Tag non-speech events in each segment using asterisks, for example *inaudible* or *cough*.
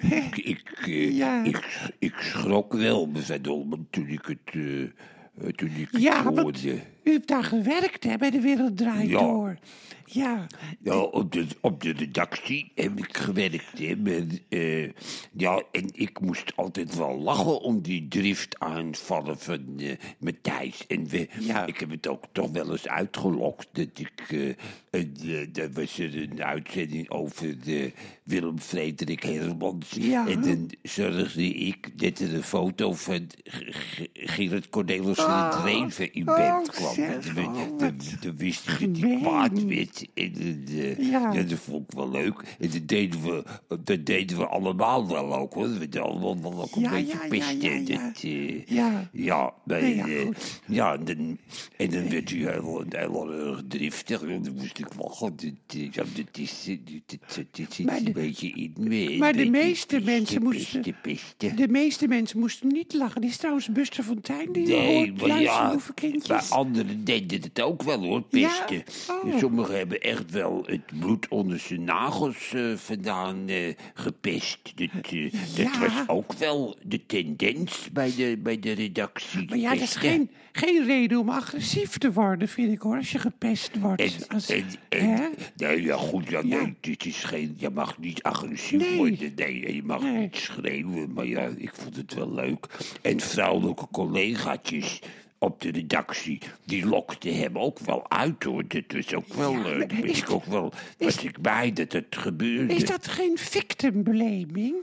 ik, ik, eh, Ja. ik, ik schrok wel, mevrouw Dolman, toen ik het, eh, toen ik het Ja, want hoorde. u hebt daar gewerkt hè, bij de Wereld Draait Ja. Door. Ja, op de, op de redactie heb ik gewerkt. Hè, met, eh, ja, en ik moest altijd wel lachen om die driftaanvallen van eh Matthijs. En we, Ja. ik heb het ook toch wel eens uitgelokt. Dat ik, een, eh, er was er een uitzending over de Willem Frederik Hermans. Ja. En dan zorgde ik dat er een foto van Gerard Cornelis van Oh. het Dreven in Oh, beeld kwam. Dan- oh, wist ik dat ik kwaad werd. Eh, Ja. ja. dat vond ik wel leuk. En dat deden we, dat deden we allemaal wel ook, hoor. We deden allemaal wel ook een Ja, beetje ja, ja, pesten. ja, ja. Dat, Ja. Nee, ja, goed. ja, en dan, en dan werd hij heel, heel erg driftig. En dan moest ik lachen. Dat, eh, ja, dat, is, dat, dat, dat zit een beetje in me. maar de meeste mensen moesten- de meeste mensen moesten niet lachen. Die is trouwens Buster Fontijn die Nee, hoort maar ja, maar anderen deden het ook wel hoor, Ja? pesten. Oh. Sommigen hebben echt wel het bloed onder zijn nagels eh, vandaan eh, gepest. Dat, eh, dat was ook wel de tendens bij de, bij de redactie. Maar ja, dat is geen, geen reden om agressief te worden, vind ik hoor, als je gepest wordt. En, Als, en, hè? en, nee, ja goed, ja, Ja. nee, dit is geen, je mag niet agressief Nee. worden. Nee, je mag Nee. niet schreeuwen, maar ja, ik vond het wel leuk. En vrouwelijke collegaatjes op de redactie, die lokten hem ook wel uit hoor. Dat was ook wel, Ja, maar is- ik ook wel, was ik blij dat het gebeurde. Is dat geen victimblaming?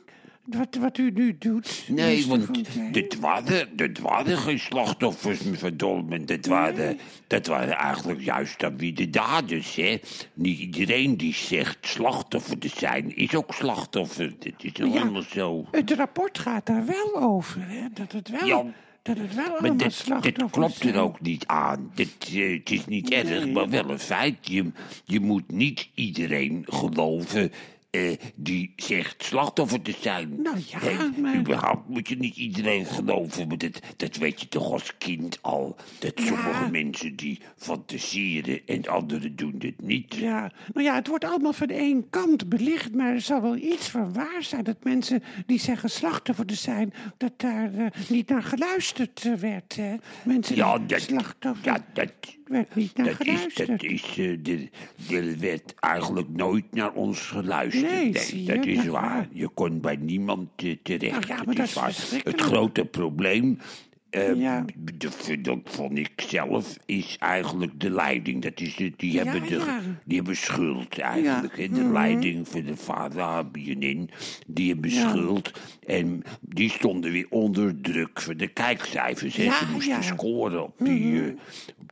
Wat, wat u nu doet? Nee, want dit waren, dit waren geen slachtoffers, mevrouw Dolman. Dat waren, dat waren eigenlijk juist dan wie de daders, hè. Niet iedereen die zegt slachtoffer te zijn, is ook slachtoffer. Dat is Ja. helemaal zo. Het rapport gaat daar wel over, hè? Dat het wel, Ja. Dat het wel Maar allemaal dit, dit klopt er ook niet aan. Dit, eh, het is niet erg, maar wel een feit. Je, je moet niet iedereen geloven eh, die zegt slachtoffer te zijn. Nou ja, maar- Überhaupt moet je niet iedereen geloven. Maar dat, dat weet je toch als kind al. Dat sommige mensen die fantaseren en anderen doen dit niet. Ja, nou ja, het wordt allemaal van één kant belicht, maar er zal wel iets van waar zijn. Dat mensen die zeggen slachtoffer te zijn, dat daar eh, niet naar geluisterd eh, werd. Hè? Mensen Ja, die dat, slachtoffer ja, dat, werd niet naar dat is, dat is, er, er werd eigenlijk nooit naar ons geluisterd. Nee, je, dat is ja. waar. Je kon bij niemand terecht. Nou maar dat is waar. Het grote probleem, Ja. de, dat vond ik zelf, is eigenlijk de leiding. Dat is, de- die, Ja, hebben de, ja. die hebben schuld eigenlijk. De leiding van de BNN, die hebben Mhm. Schuld. En die stonden weer onder druk voor de kijkcijfers. Ja, Ze moesten scoren op die, eh,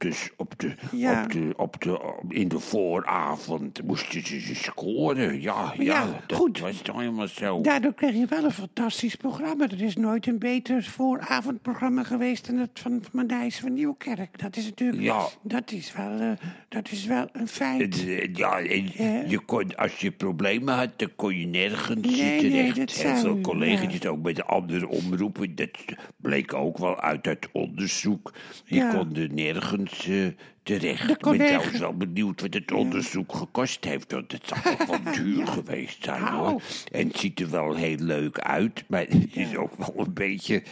de, op de, Ja. op de, op de, op- in de vooravond moesten ze scoren. Ja, ja, Ja, dat goed. was toch helemaal zo. Daardoor kreeg je wel een fantastisch programma. Er is nooit een beter vooravondprogramma geweest dan het van Manijs van Nieuwkerk. Dat is natuurlijk, Ja. dat is wel, eh, dat is wel een feit. Eh, Ja, en Ja. je kon, als je problemen had, dan kon je nergens Nee, nee, terecht. dat Heel zou- veel collega's, ook bij de andere omroepen, dat bleek ook wel uit het onderzoek. Die Ja. konden nergens eh, terecht. De Ik ben trouwens wel benieuwd wat het onderzoek gekost heeft. Want het zou ook wel *laughs* duur geweest zijn, hoor. En het ziet er wel heel leuk uit, maar het is ook wel een beetje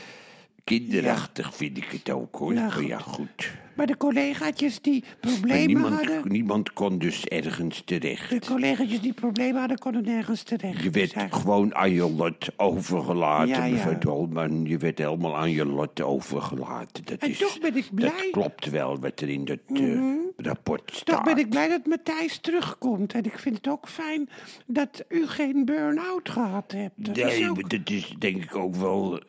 kinderachtig, vind ik het ook, hoor. Ja, Maar ja, goed. Maar de collegaatjes die problemen niemand, hadden... niemand kon dus ergens terecht. De collega's die problemen hadden, konden nergens terecht. Je werd Dus gewoon aan je lot overgelaten, Ja, ja. mevrouw. Je werd helemaal aan je lot overgelaten. Dat En is, toch ben ik blij. Mhm. Dat klopt wel, wat er in dat eh, rapport staat. Toch ben ik blij dat Matthijs terugkomt. En ik vind het ook fijn dat u geen burn-out gehad hebt. Dat is Nee, ook- dat is denk ik ook wel...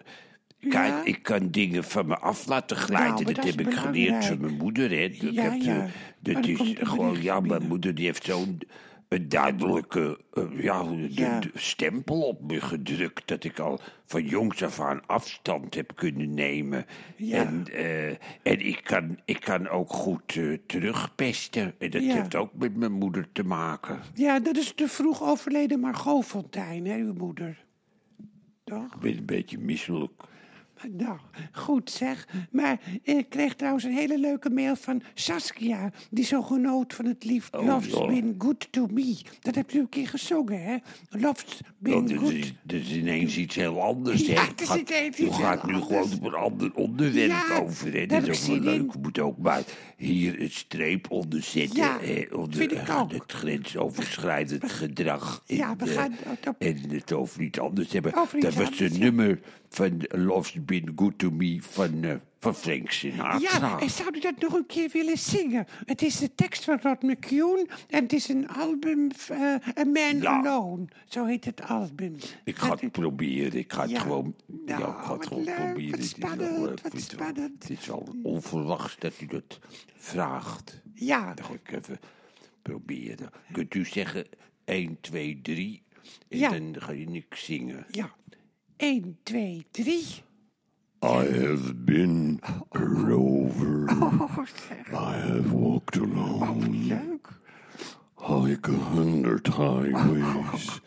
Kijk, Ja. ik kan dingen van me af laten glijden. Nou, maar dat, dat heb ik geleerd van mijn moeder. Hè. Ik Ja, heb, ja. eh, Dat is gewoon, ja, mijn moeder die heeft zo'n een duidelijke eh, ja, de- de stempel op me gedrukt. Dat ik al van jongs af aan afstand heb kunnen nemen. Ja. En, eh, en ik, kan, ik kan ook goed terugpesten. En dat Ja. heeft ook met mijn moeder te maken. Ja, dat is de vroeg overleden Margot Fontijn, hè, uw moeder. Toch? Ik ben een beetje misselijk. Nou, goed zeg. Maar ik kreeg trouwens een hele leuke mail van Saskia. Die zo genoot van het lief Oh, Love's ja. been good to me. Dat heb je een keer gezongen, hè? Love's been Dat is, good. dat is ineens iets heel anders. Ja, hè. het is Gaat- ineens je iets gaat nu gewoon op een ander onderwerp Ja, over. Hè. Dat is ook wel leuk. Je moet ook maar hier een streep onder zetten. Ja, onder het grensoverschrijdend gedrag. Ja, en, we eh, gaan het op- En het over iets anders hebben. Over iets dat was ja. nummer van Love's Been Good To Me van, eh, van Frank Sinatra. Ja, en zou u dat nog een keer willen zingen? Het is de tekst van Rod McCune en het is een album, eh A Man Ja. Alone. Zo heet het album. Ik ga het proberen. Ik ga het Ja. gewoon, ja, Nou, ik ga het gewoon leuk, proberen. wat Het is wel, eh, wat spannend. Het is wel onverwachts dat u dat vraagt. Ja, Dan ga ik even proberen. Kunt u zeggen 1, 2, 3 en Ja. dan ga je niks zingen. ja. 1, 2, 3. I have been a rover. *laughs* Oh. I have walked alone. Leuk. Like a hundred highways.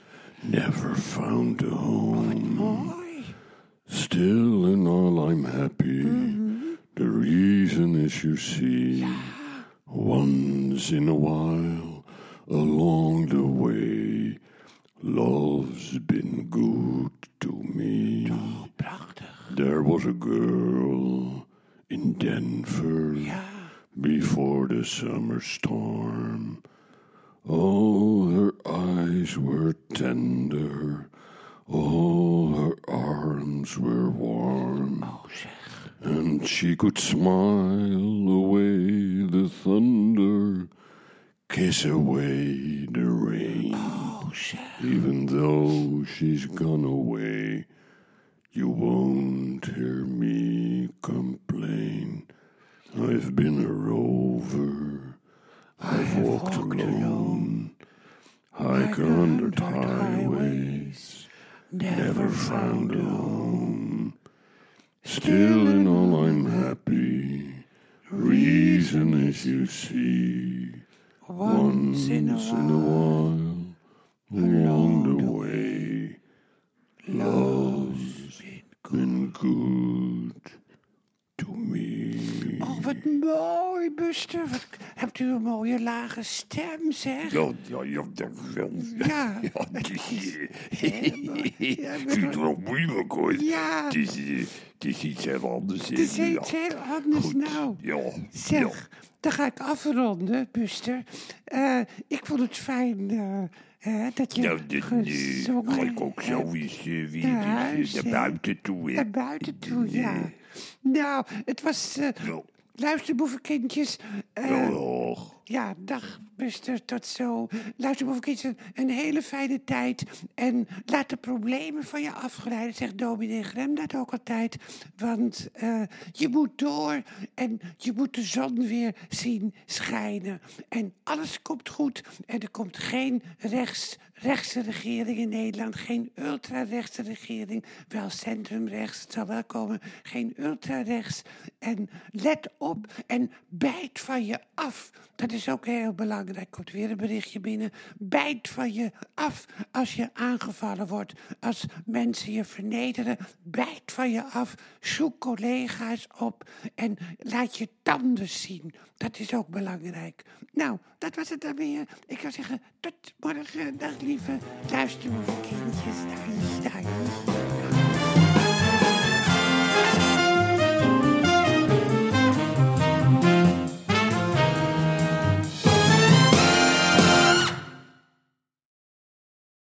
Never found a home. Still in all I'm happy. The reason is you see. Once in a while, along the way, love's been good to me. There was a girl in Denver Ja. before the summer storm. All her eyes were tender, all her arms were warm. Oh. And she could smile away the thunder, kiss away the rain. Oh. Even though she's gone away, you won't hear me complain. I've been a rover, I've walked alone, hike a hundred highways, never found a home. Still in all I'm happy, reason is you see. Once in a in a while. along the way, love's been good to me. Oh, wat mooi, Buster. Wat, hebt u een mooie lage stem, zeg? Ja, ja, ja, dankjewel. *laughs* Ja. Ja, het is, *laughs* Ja, ik vind het wel moeilijk hoor. Ja. Het is, het is iets heel anders. Het is iets ja. heel anders Goed, nou. Ja, Zeg, dan ga ik afronden, Buster. Eh, ik vond het fijn eh, hè, dat je ja. Nou, dit, eh, gezongen ga ik ook zo eens eh, weer naar dus, buiten toe. hè. Naar buiten toe, ja. Nou, het was... Ja. luisterboevenkindjes. Ja, dag. Ja, dag Tot zo. Luister, bovenkindjes, een, een hele fijne tijd. En laat de problemen van je afgeleiden, zegt dominee Grem dat ook altijd. Want eh, je moet door en je moet de zon weer zien schijnen. En alles komt goed en er komt geen rechts, rechtse regering in Nederland. Geen ultrarechtse regering, wel centrumrechts, het zal wel komen. Geen ultrarechts. En let op en bijt van je af. Dat is ook heel belangrijk. Komt weer een berichtje binnen. Bijt van je af als je aangevallen wordt. Als mensen je vernederen, bijt van je af. Zoek collega's op en laat je tanden zien. Dat is ook belangrijk. Nou, dat was het dan weer. Ik zou zeggen, tot morgen. Dag lieve luisterkindjes. Dag, dag.